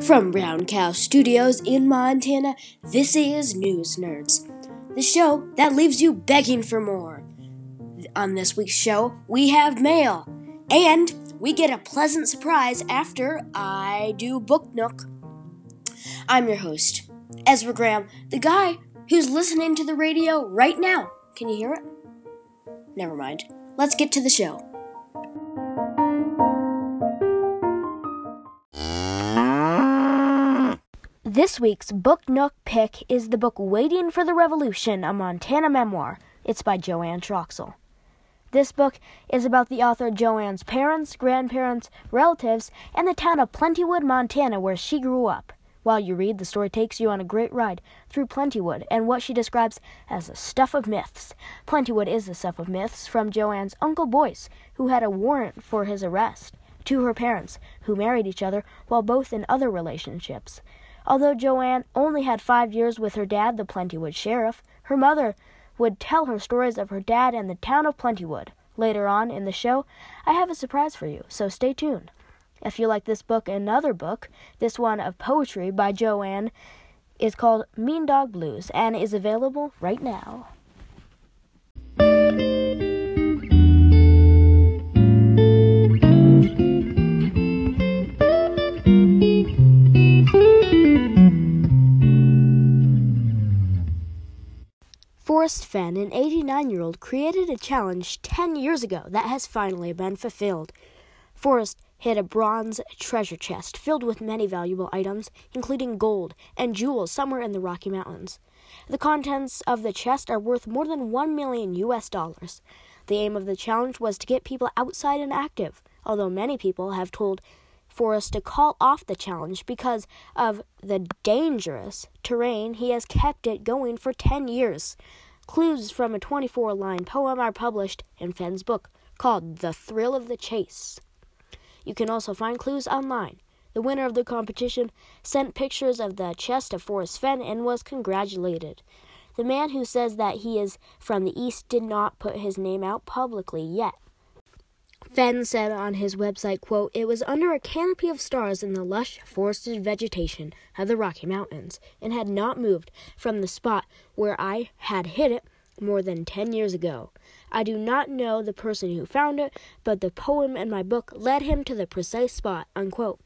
From Brown Cow Studios in Montana, this is News Nerds, the show that leaves you begging for more. On this week's show, we have mail, and we get a pleasant surprise after I do Book Nook. I'm your host, Ezra Graham, the guy who's listening to the radio right now. Can you hear it? Never mind. Let's get to the show. This week's Book Nook pick is the book Waiting for the Revolution, a Montana memoir. It's by Joanne Troxel. This book is about the author Joanne's parents, grandparents, relatives, and the town of Plentywood, Montana, where she grew up. While you read, the story takes you on a great ride through Plentywood and what she describes as the stuff of myths. Plentywood is the stuff of myths from Joanne's Uncle Boyce, who had a warrant for his arrest, to her parents, who married each other while both in other relationships. Although Joanne only had five years with her dad, the Plentywood sheriff, her mother would tell her stories of her dad and the town of Plentywood. Later on in the show, I have a surprise for you, so stay tuned. If you like this book, another book, this one of poetry by Joanne, is called Mean Dog Blues and is available right now. Forrest Fenn, an 89 year old, created a challenge 10 years ago that has finally been fulfilled. Forrest hid a bronze treasure chest filled with many valuable items, including gold and jewels somewhere in the Rocky Mountains. The contents of the chest are worth more than 1 million US dollars. The aim of the challenge was to get people outside and active, although many people have told Forrest to call off the challenge because of the dangerous terrain. He has kept it going for 10 years. Clues from a 24 line poem are published in Fenn's book called The Thrill of the Chase. You can also find clues online. The winner of the competition sent pictures of the chest of Forrest Fenn and was congratulated. The man who says that he is from the East did not put his name out publicly yet. Fenn said on his website, quote, It was under a canopy of stars in the lush forested vegetation of the Rocky Mountains, and had not moved from the spot where I had hid it more than ten years ago. I do not know the person who found it, but the poem in my book led him to the precise spot. Unquote.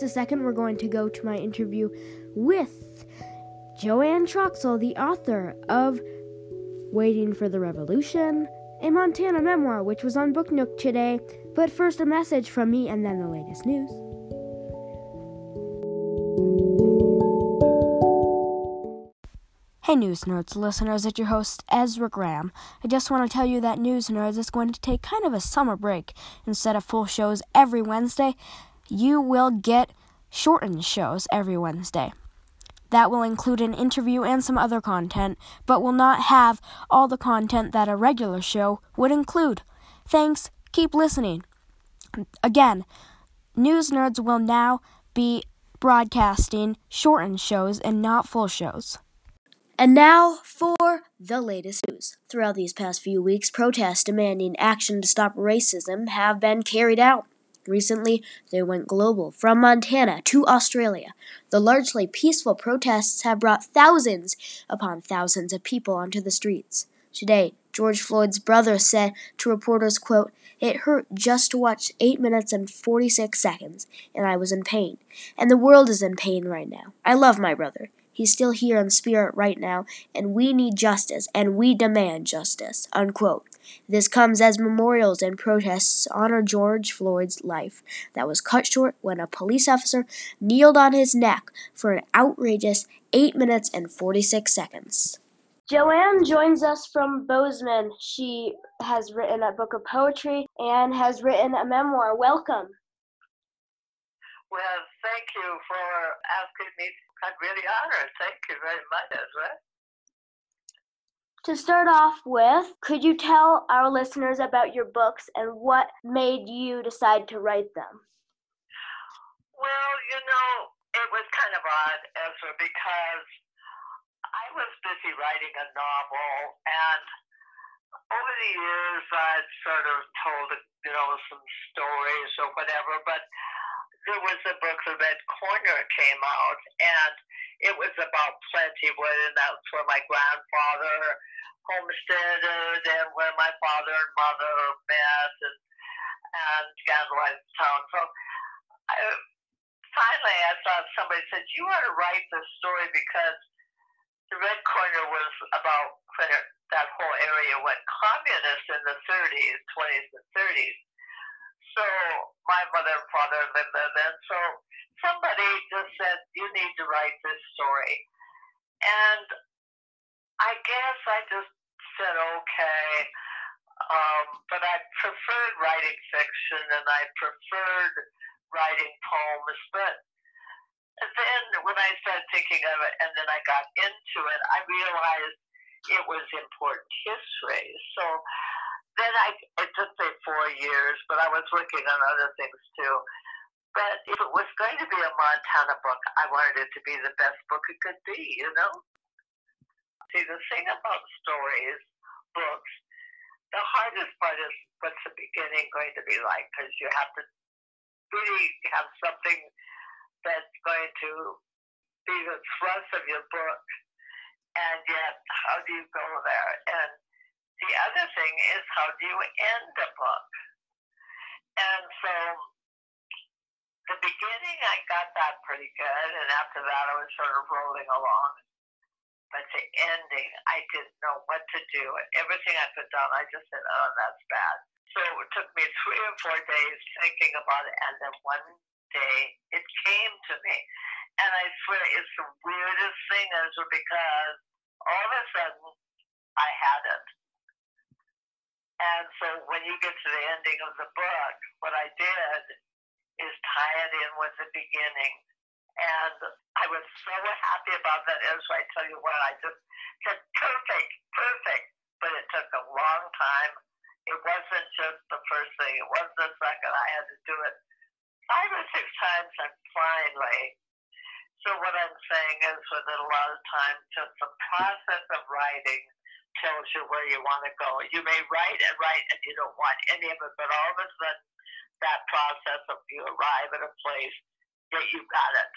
Just a second, we're going to go to my interview with Joanne Troxel, the author of Waiting for the Revolution, a Montana memoir, which was on Book Nook today. But first, a message from me and then the latest news. Hey, News Nerds listeners, it's your host, Ezra Graham. I just want to tell you that News Nerds is going to take kind of a summer break. Instead of full shows every Wednesday, you will get shortened shows every Wednesday. That will include an interview and some other content, but will not have all the content that a regular show would include. Thanks, keep listening. Again, News Nerds will now be broadcasting shortened shows and not full shows. And now for the latest news. Throughout these past few weeks, protests demanding action to stop racism have been carried out. Recently, they went global, from Montana to Australia. The largely peaceful protests have brought thousands upon thousands of people onto the streets. Today, George Floyd's brother said to reporters, quote, It hurt just to watch 8 minutes and 46 seconds, and I was in pain. And the world is in pain right now. I love my brother. He's still here in spirit right now, and we need justice, and we demand justice. Unquote. This comes as memorials and protests honor George Floyd's life that was cut short when a police officer kneeled on his neck for an outrageous 8 minutes and 46 seconds. Joanne joins us from Bozeman. She has written a book of poetry and has written a memoir. Welcome. Well, thank you for asking me. I'm really honored. Thank you very much, Ezra. To start off with, could you tell our listeners about your books and what made you decide to write them? Well, you know, it was kind of odd, Ezra, because I was busy writing a novel, and over the years, I'd sort of told, you know, some stories or whatever, but there was a book, The Red Corner, came out, and it was about Plentywood, and that's where my grandfather homesteaded and where my father and mother met and, and Scandalized Town. So I, finally, I thought somebody said, You ought to write this story because the Red Corner was about when it, that whole area went communist in the 30s, 20s, and 30s. So my mother and father lived there then. So somebody just said, You need to write this story. And I guess I just said, Okay. Um, but I preferred writing fiction and I preferred writing poems. But then when I started thinking of it and then I got into it, I realized it was important history. So then I, it took me four years, but I was working on other things too. But if it was going to be a Montana book, I wanted it to be the best book it could be, you know? See, the thing about stories, books, the hardest part is what's the beginning going to be like because you have to really have something that's going to be the thrust of your book. And yet, how do you go there? And the other thing is, how do you end a book? And so, the beginning, I got that pretty good. And after that, I was sort of rolling along. But the ending, I didn't know what to do. Everything I put down, I just said, oh, that's bad. So it took me three or four days thinking about it. And then one day, it came to me. And I swear, it's the weirdest thing, Ezra, because all of a sudden, I had it. And so when you get to the ending of the book, what I did is tie it in with the beginning. And I was so happy about that, Ezra. I tell you what, I just said, perfect, perfect. But it took a long time. It wasn't just the first thing, it wasn't the second. I had to do it five or six times, and finally. So what I'm saying is, with a lot of times, just the process of writing tells you where you want to go. You may write and write, and you don't want any of it, but all of a sudden, that process of you arrive at a place that you got it.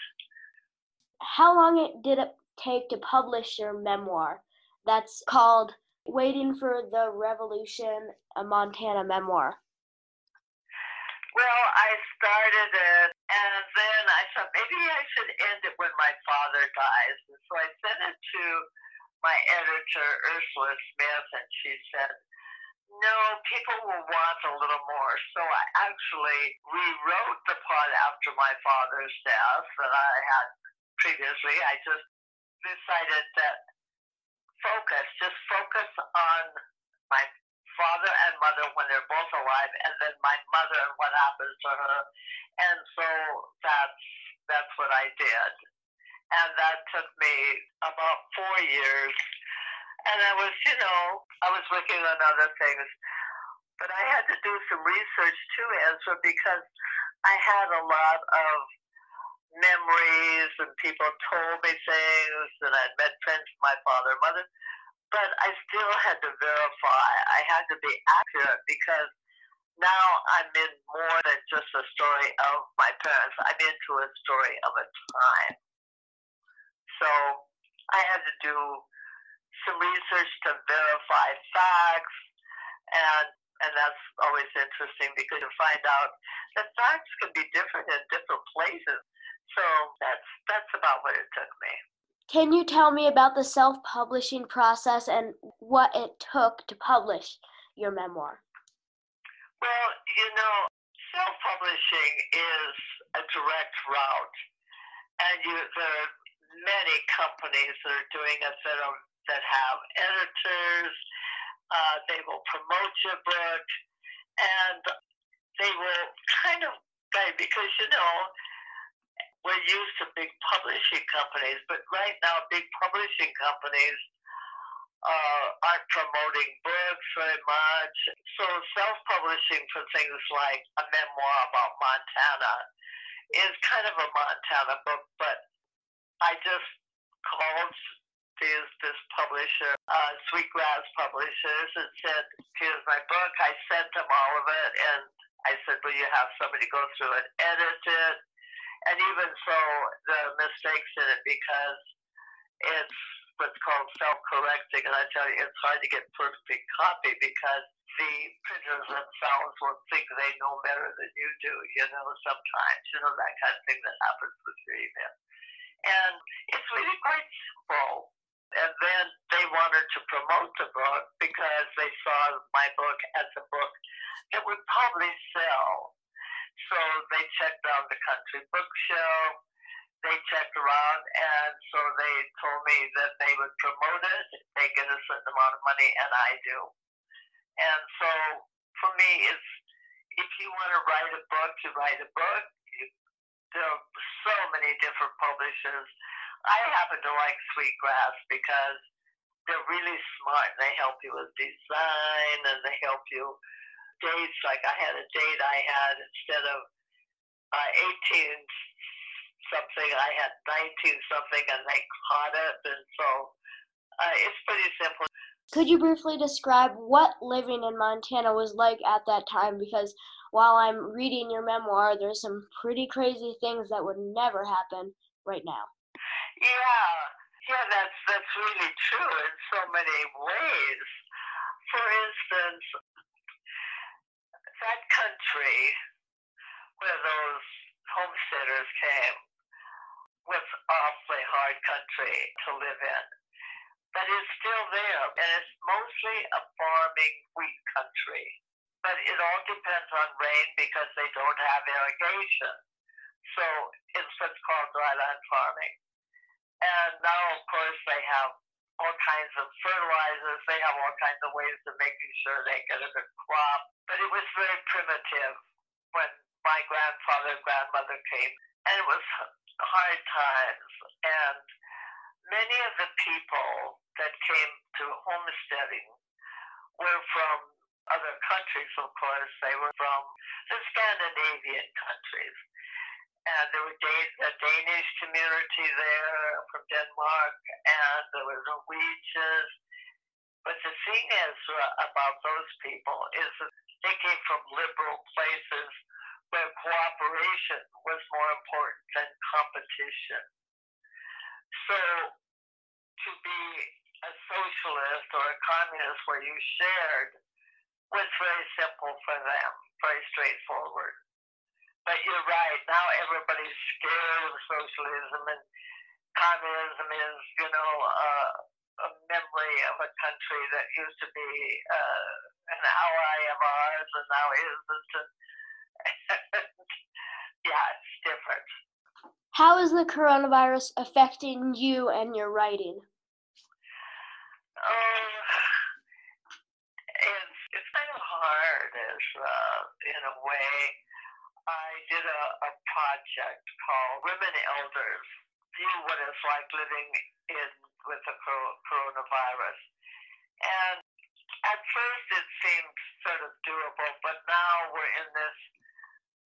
How long it did it take to publish your memoir? That's called "Waiting for the Revolution: A Montana Memoir." Well, I started it, and then I thought maybe I should end it when my father dies. And so I sent it to my editor, Ursula Smith, and she said, no, people will want a little more. So I actually rewrote the part after my father's death that I had previously. I just decided that focus, just focus on my father and mother when they're both alive, and then my mother and what happens to her. And so that's that's what I did, and that took me about four years. And I was, you know, I was working on other things, but I had to do some research too, Ezra, because I had a lot of memories and people told me things, and I'd met friends of my father and mother but I still had to verify. I had to be accurate because now I'm in more than just a story of my parents. I'm into a story of a time. So I had to do some research to verify facts, and and that's always interesting because you find out that facts can be different in different places. So that's that's about what it took me. Can you tell me about the self publishing process and what it took to publish your memoir? Well, you know, self publishing is a direct route, and you, there are many companies that are doing it that, are, that have editors, uh, they will promote your book, and they will kind of because, you know, we're used to big publishing companies, but right now big publishing companies uh, aren't promoting books very much. So self-publishing for things like a memoir about Montana is kind of a Montana book, but I just called these this publisher, uh, Sweetgrass Publishers, and said, "Here's my book." I sent them all of it, and I said, "Will you have somebody go through and edit it?" And even so, the mistakes in it because it's what's called self-correcting, and I tell you, it's hard to get perfect copy because the printers themselves will think they know better than you do. You know, sometimes you know that kind of thing that happens with your email, and it's really quite simple. And then they wanted to promote the book because they saw my book as a book that would probably sell. So they checked out the country book show they checked around, and so they told me that they would promote it. They get a certain amount of money, and I do. And so for me, it's if you want to write a book, you write a book. There are so many different publishers. I happen to like Sweetgrass because they're really smart. They help you with design, and they help you dates. Like I had a date I had instead of uh, 18 something. I had 19 something and they caught it. And so uh, it's pretty simple. Could you briefly describe what living in Montana was like at that time? Because while I'm reading your memoir, there's some pretty crazy things that would never happen right now. Yeah, yeah, that's that's really true in so many ways. For instance, that country where those homesteaders came was awfully hard country to live in. But it's still there, and it's mostly a farming wheat country. But it all depends on rain because they don't have irrigation. So it's what's called dryland farming. And now, of course, they have all kinds of fertilizers. They have all kinds of ways of making sure they get a good crop. But it was very primitive when my grandfather and grandmother came. And it was hard times, and many of the people that came to homesteading were from other countries, of course. They were from the Scandinavian countries. And there was a Danish community there from Denmark, and there were Norwegians. But the thing is about those people is that they came from liberal places where cooperation was more important than competition. So to be a socialist or a communist where you shared was very simple for them, very straightforward. But you're right, now everybody's scared of socialism and communism is, you know, uh, a memory of a country that used to be uh, an ally of ours and now isn't. And yeah, it's different. How is the coronavirus affecting you and your writing? Um, it's, it's kind of hard as, uh, in a way. I did a, a project called Women Elders View What It's Like Living in with the coronavirus. And at first it seemed sort of doable, but now we're in this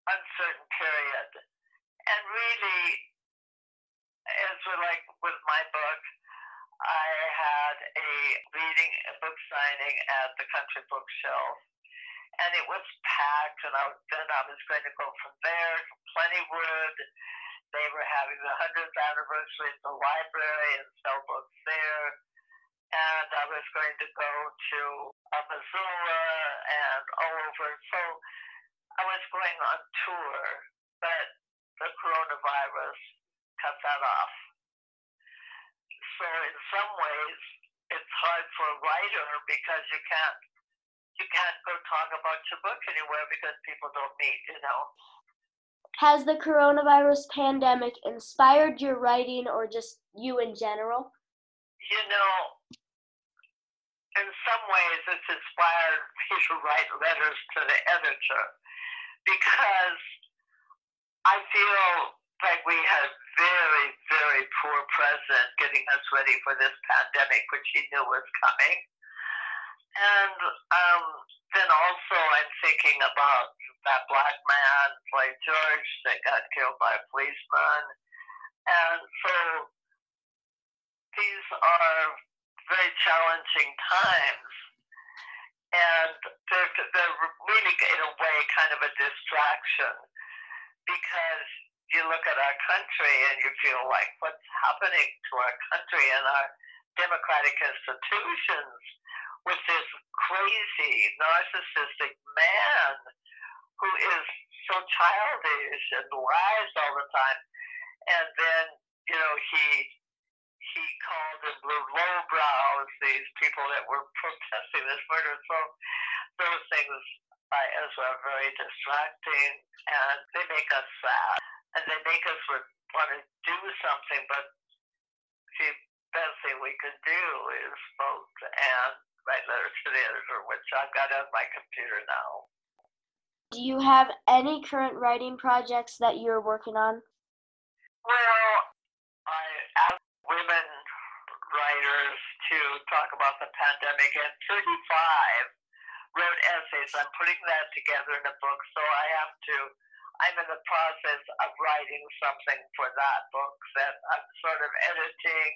uncertain period. And really, as with like with my book, I had a reading, a book signing at the country bookshelf, and it was packed. And I, then I was going to go from there to Plentywood. They were having the 100th anniversary at the library and sell books there. And I was going to go to Missoula and all over. So I was going on tour, but the coronavirus cut that off. So in some ways, it's hard for a writer because you can't you can't go talk about your book anywhere because people don't meet, you know. Has the coronavirus pandemic inspired your writing or just you in general? You know, in some ways it's inspired me to write letters to the editor because I feel like we had very, very poor president getting us ready for this pandemic, which he knew was coming. And um, then also I'm thinking about that black man, Floyd George, that got killed by a policeman. And so these are very challenging times. And they're, they're really, in a way, kind of a distraction because you look at our country and you feel like what's happening to our country and our democratic institutions with this crazy, narcissistic man who is so childish and lies all the time. And then, you know, he he called them blue lowbrows, these people that were protesting this murder. So those things by Ezra are very distracting and they make us sad. And they make us want to do something, but the best thing we could do is vote and write letters to the editor, which I've got on my computer now. Do you have any current writing projects that you're working on? Well, I asked women writers to talk about the pandemic, and 35 wrote essays. I'm putting that together in a book, so I have to. I'm in the process of writing something for that book that I'm sort of editing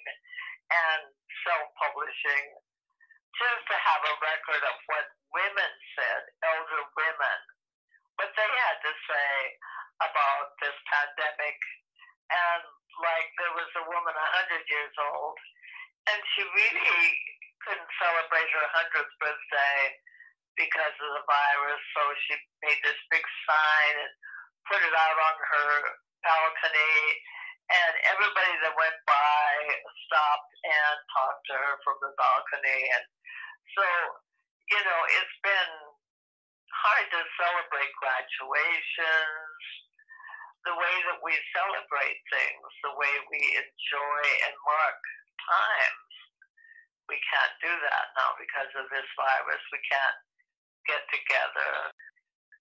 and self-publishing, just to have a record of what women said, elder women, what they had to say about this pandemic and like there was a woman a hundred years old, and she really couldn't celebrate her hundredth birthday because of the virus. So she made this big sign and put it out on her balcony, and everybody that went by stopped and talked to her from the balcony. And so, you know, it's been hard to celebrate graduations the way that we celebrate things, the way we enjoy and mark times. We can't do that now because of this virus. We can't get together.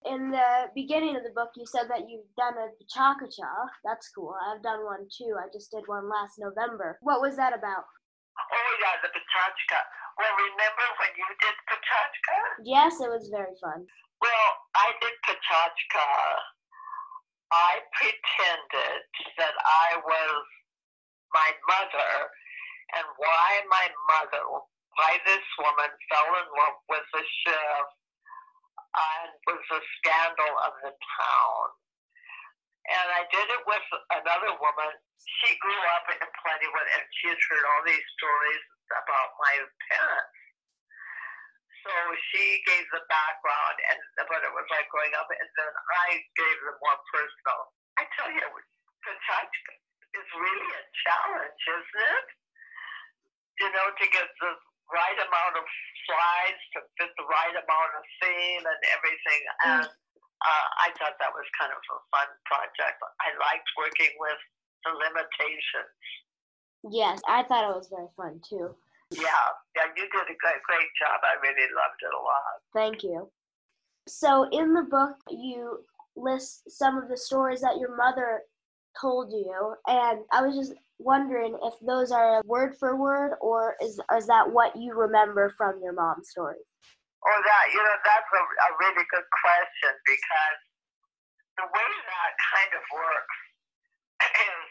In the beginning of the book, you said that you've done a cha. That's cool. I've done one too. I just did one last November. What was that about? Oh, yeah, the Pachachka. Well, remember when you did Pachachka? Yes, it was very fun. Well, I did Pachachka I pretended that I was my mother and why my mother, why this woman fell in love with the chef and was a scandal of the town. And I did it with another woman. She grew up in Plentywood and she had heard all these stories about my parents. So she gave the background and what it was like growing up, and then I gave the more personal. I tell you, Pachachka is really a challenge, isn't it? You know, to get the right amount of slides to fit the right amount of theme and everything. Mm. And uh, I thought that was kind of a fun project. I liked working with the limitations. Yes, I thought it was very fun too. Yeah, yeah, you did a great, great job. I really loved it a lot. Thank you. So, in the book, you list some of the stories that your mother told you, and I was just wondering if those are word for word, or is is that what you remember from your mom's story? Oh, that you know, that's a, a really good question because the way that kind of works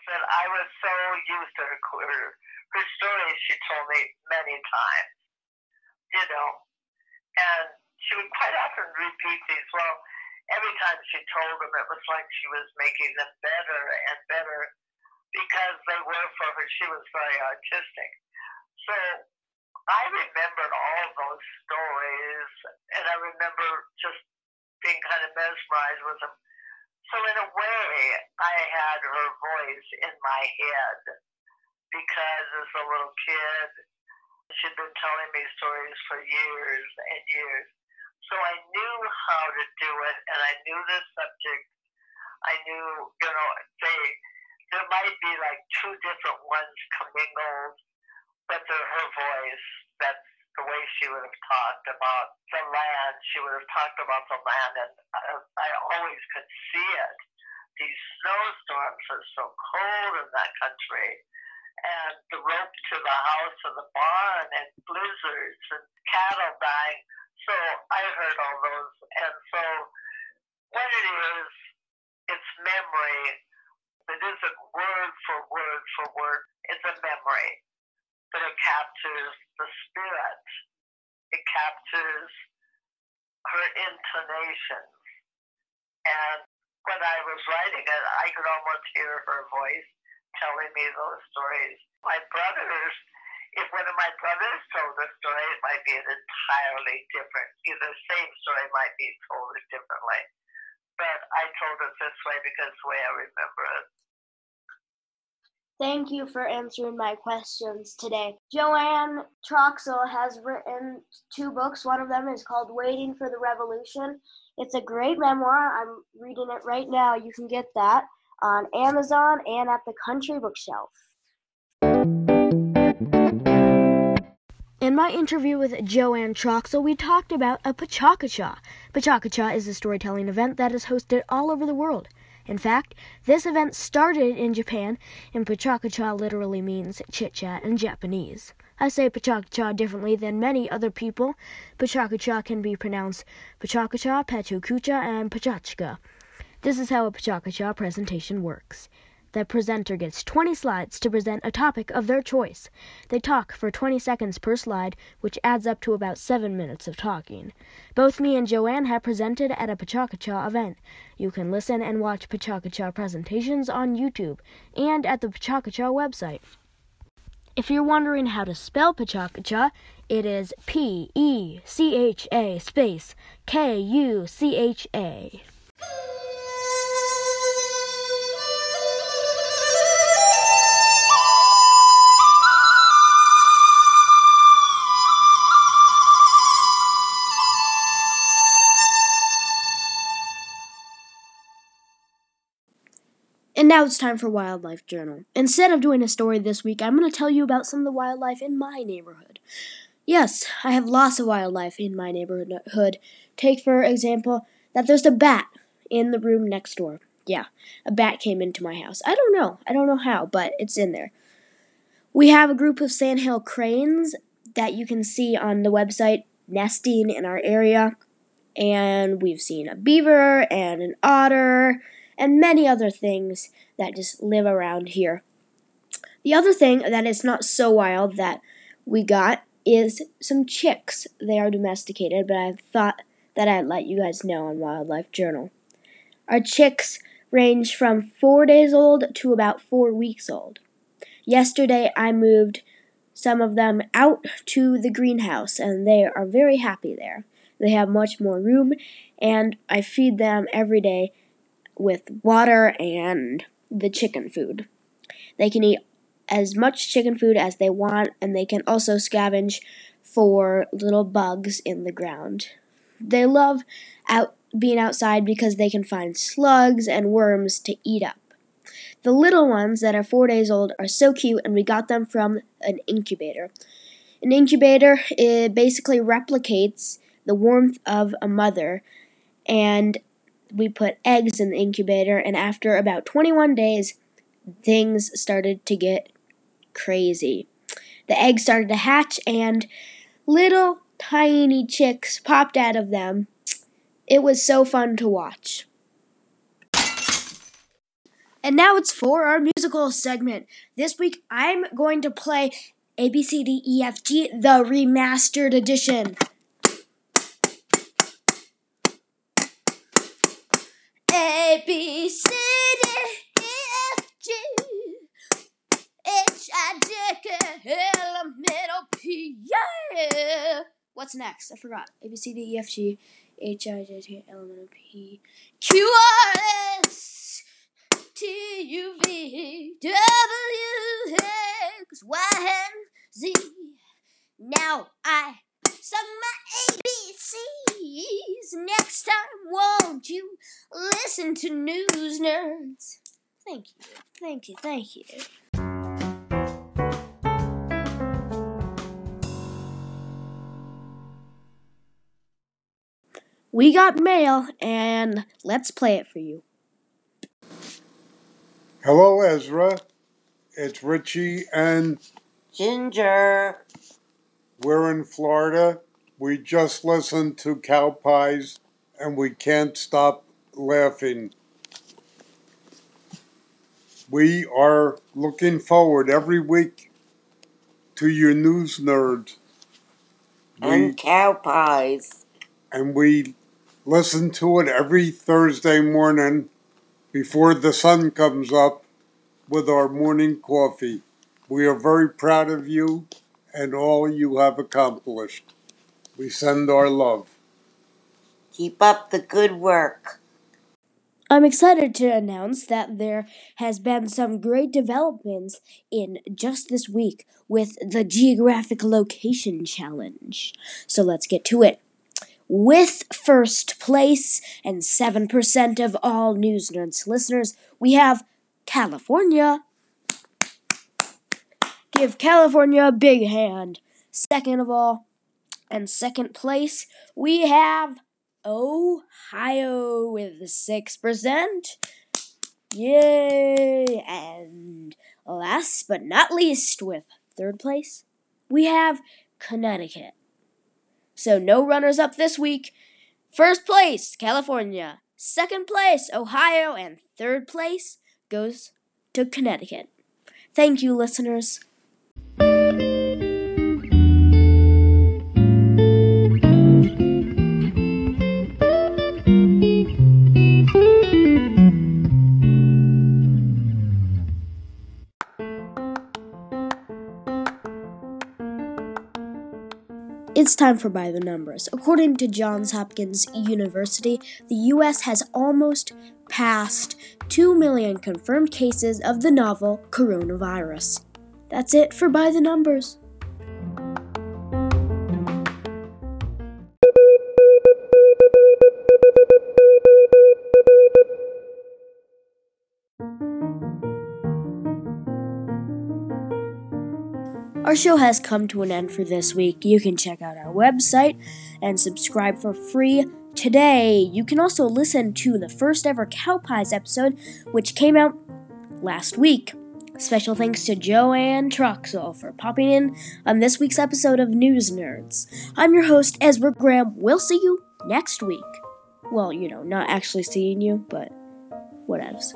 that I was so used to her her story she told me many times, you know, and she would quite often repeat these. Well, every time she told them, it was like she was making them better and better because they were for her. She was very artistic. So I remembered all those stories, and I remember just being kind of mesmerized with them. So in a way, I had her voice in my head because as a little kid, she'd been telling me stories for years and years. So I knew how to do it, and I knew the subject. I knew, you know, they there might be like two different ones commingled, but they're her voice. That's the way she would have talked about the land. She would have talked about the land, and I, I always could see it. These snowstorms are so cold in that country and the rope to the house and the barn and blizzards and cattle dying. So I heard all those. And so what it is, it's memory. It isn't word for word for word. It's a memory but it captures the spirit. It captures her intonations. And when I was writing it, I could almost hear her voice telling me those stories. My brothers, if one of my brothers told a story, it might be an entirely different, either the same story might be told differently. But I told it this way because the way I remember it. Thank you for answering my questions today. Joanne Troxel has written two books. One of them is called Waiting for the Revolution. It's a great memoir. I'm reading it right now. You can get that on Amazon and at the Country Bookshelf. In my interview with Joanne Troxel, we talked about a Pachakacha. Pachakacha is a storytelling event that is hosted all over the world. In fact, this event started in Japan, and Pachakacha literally means chit chat in Japanese. I say Pachakacha differently than many other people. Pachakacha can be pronounced Pachakacha, Pachukucha, and Pachachka. This is how a Pachakacha presentation works. The presenter gets 20 slides to present a topic of their choice. They talk for 20 seconds per slide, which adds up to about 7 minutes of talking. Both me and Joanne have presented at a Pachakacha event. You can listen and watch Pachakacha presentations on YouTube and at the Pachakacha website. If you're wondering how to spell Pachakacha, it is P E C H A space K U C H A. And now it's time for Wildlife Journal. Instead of doing a story this week, I'm going to tell you about some of the wildlife in my neighborhood. Yes, I have lots of wildlife in my neighborhood. Take, for example, that there's a bat in the room next door. Yeah, a bat came into my house. I don't know. I don't know how, but it's in there. We have a group of sandhill cranes that you can see on the website nesting in our area. And we've seen a beaver and an otter and many other things that just live around here. The other thing that is not so wild that we got is some chicks. They are domesticated, but I thought that I'd let you guys know on Wildlife Journal. Our chicks range from four days old to about four weeks old. Yesterday, I moved some of them out to the greenhouse, and they are very happy there. They have much more room, and I feed them every day with water and the chicken food. They can eat as much chicken food as they want, and they can also scavenge for little bugs in the ground. They love out being outside because they can find slugs and worms to eat up. The little ones that are four days old are so cute, and we got them from an incubator. An incubator it basically replicates the warmth of a mother, and we put eggs in the incubator, and after about 21 days, things started to get crazy. The eggs started to hatch, and little tiny chicks popped out of them. It was so fun to watch. And now it's for our musical segment. This week I'm going to play ABCDEFG, the remastered edition. A B C D E F G H I J K L M N O P yeah. What's next? I forgot. A B C D E F G H I J K L M N O P Q R S T U V W X Y and Z. Now I sung my ABCs. Next time, won't you listen to news nerds? Thank you, thank you, thank you. We got mail, and let's play it for you. Hello, Ezra. It's Richie and Ginger. we're in Florida. We just listened to Cow Pies and we can't stop laughing. We are looking forward every week to your news nerds. And cow pies. and we listen to it every Thursday morning before the sun comes up with our morning coffee. We are very proud of you and all you have accomplished. We send our love. Keep up the good work. I'm excited to announce that there has been some great developments in just this week with the Geographic Location Challenge. So let's get to it. With first place and 7% of all News Nerds listeners, we have California. Give California a big hand. Second of all, and second place, we have Ohio with 6%. Yay! And last but not least, with third place, we have Connecticut. So no runners up this week. First place, California. Second place, Ohio. And third place goes to Connecticut. Thank you, listeners. Time for By the Numbers. According to Johns Hopkins University, the US has almost passed 2 million confirmed cases of the novel coronavirus. That's it for By the Numbers. Our show has come to an end for this week. You can check out our website and subscribe for free today. You can also listen to the first ever Cow Pies episode, which came out last week. Special thanks to Joanne Troxel for popping in on this week's episode of News Nerds. I'm your host, Ezra Graham. We'll see you next week. Well, you know, not actually seeing you, but whatevs.